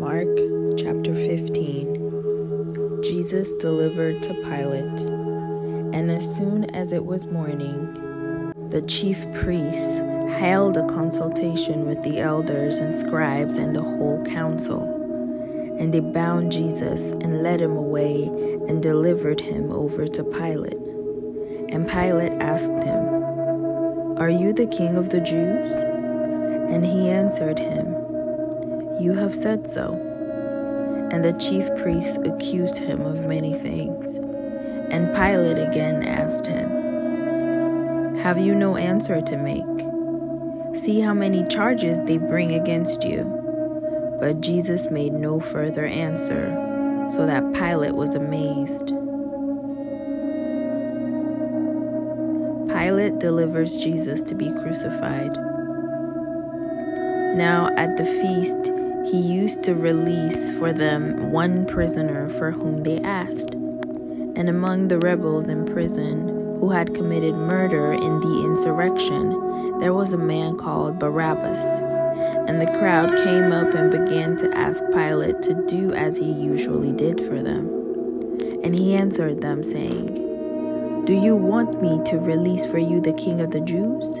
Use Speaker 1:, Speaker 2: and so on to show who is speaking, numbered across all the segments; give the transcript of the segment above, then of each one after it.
Speaker 1: Mark chapter 15 Jesus delivered to Pilate. And as soon as it was morning, the chief priests held a consultation with the elders and scribes and the whole council. And they bound Jesus and led him away and delivered him over to Pilate. And Pilate asked him, Are you the king of the Jews? And he answered him, You have said so. And the chief priests accused him of many things. And Pilate again asked him, Have you no answer to make? See how many charges they bring against you. But Jesus made no further answer, so that Pilate was amazed. Pilate delivers Jesus to be crucified. Now at the feast, he used to release for them one prisoner for whom they asked. And among the rebels in prison who had committed murder in the insurrection, there was a man called Barabbas. And the crowd came up and began to ask Pilate to do as he usually did for them. And he answered them, saying, Do you want me to release for you the king of the Jews?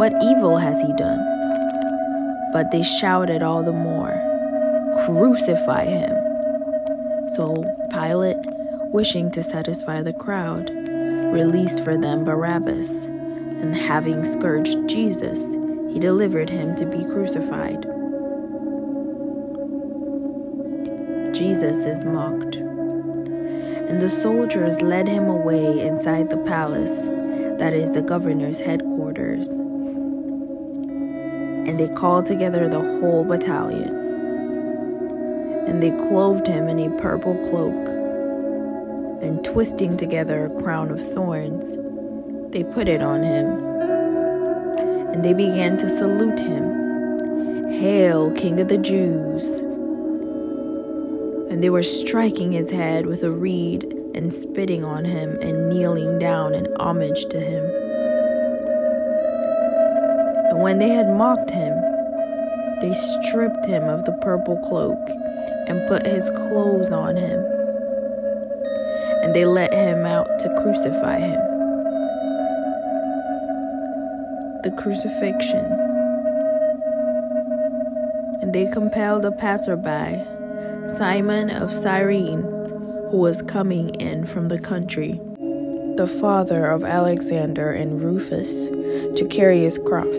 Speaker 1: What evil has he done? But they shouted all the more, Crucify him! So Pilate, wishing to satisfy the crowd, released for them Barabbas, and having scourged Jesus, he delivered him to be crucified. Jesus is mocked. And the soldiers led him away inside the palace, that is the governor's headquarters and they called together the whole battalion. And they clothed him in a purple cloak, and twisting together a crown of thorns, they put it on him. And they began to salute him Hail, King of the Jews! And they were striking his head with a reed and spitting on him and kneeling down in homage to him when they had mocked him, they stripped him of the purple cloak and put his clothes on him. And they let him out to crucify him. The crucifixion. And they compelled a passerby, Simon of Cyrene, who was coming in from the country, the father of Alexander and Rufus, to carry his cross.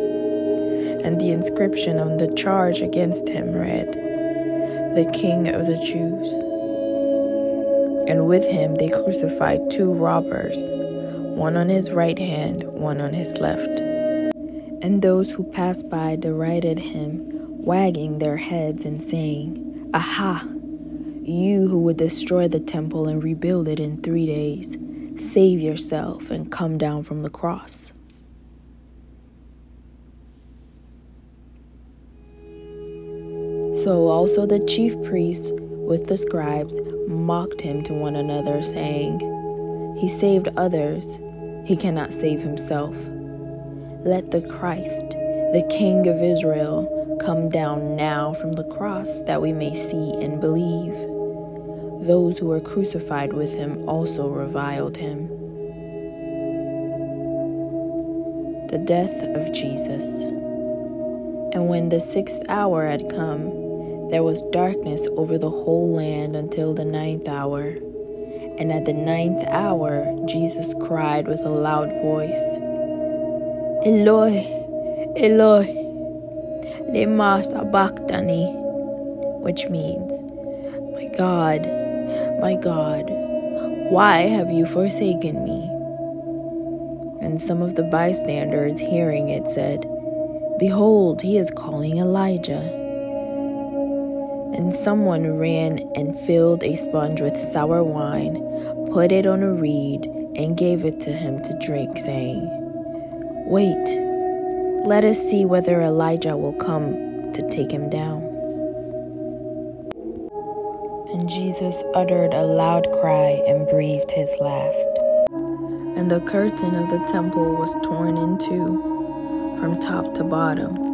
Speaker 1: and the inscription on the charge against him read, The King of the Jews. And with him they crucified two robbers, one on his right hand, one on his left. And those who passed by derided him, wagging their heads and saying, Aha! You who would destroy the temple and rebuild it in three days, save yourself and come down from the cross. So also the chief priests with the scribes mocked him to one another, saying, He saved others, he cannot save himself. Let the Christ, the King of Israel, come down now from the cross that we may see and believe. Those who were crucified with him also reviled him. The death of Jesus. And when the sixth hour had come, there was darkness over the whole land until the ninth hour. And at the ninth hour, Jesus cried with a loud voice, Eloi, Eloi, lema sabachthani, which means, My God, my God, why have you forsaken me? And some of the bystanders hearing it said, Behold, he is calling Elijah. And someone ran and filled a sponge with sour wine, put it on a reed, and gave it to him to drink, saying, Wait, let us see whether Elijah will come to take him down. And Jesus uttered a loud cry and breathed his last. And the curtain of the temple was torn in two, from top to bottom.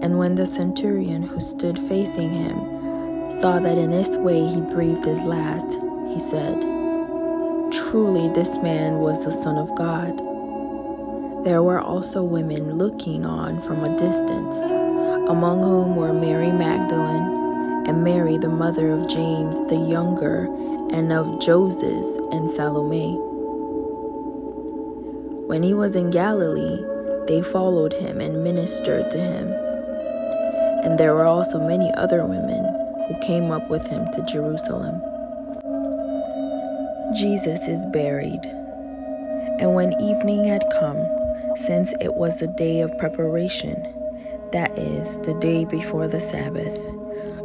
Speaker 1: And when the centurion who stood facing him saw that in this way he breathed his last, he said, Truly, this man was the Son of God. There were also women looking on from a distance, among whom were Mary Magdalene, and Mary, the mother of James the younger, and of Joses and Salome. When he was in Galilee, they followed him and ministered to him. And there were also many other women who came up with him to Jerusalem. Jesus is buried. And when evening had come, since it was the day of preparation, that is, the day before the Sabbath,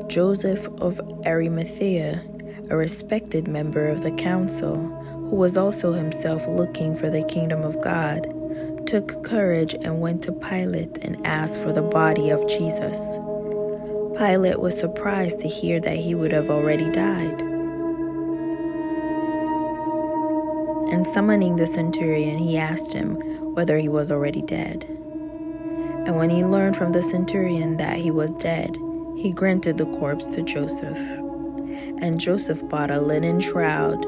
Speaker 1: Joseph of Arimathea, a respected member of the council, who was also himself looking for the kingdom of God, took courage and went to Pilate and asked for the body of Jesus. Pilate was surprised to hear that he would have already died. And summoning the centurion, he asked him whether he was already dead. And when he learned from the centurion that he was dead, he granted the corpse to Joseph. And Joseph bought a linen shroud,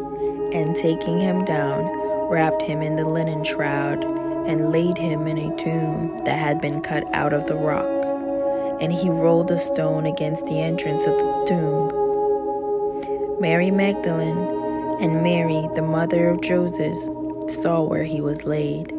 Speaker 1: and taking him down, wrapped him in the linen shroud, and laid him in a tomb that had been cut out of the rock and he rolled a stone against the entrance of the tomb. Mary Magdalene and Mary, the mother of Joseph, saw where he was laid.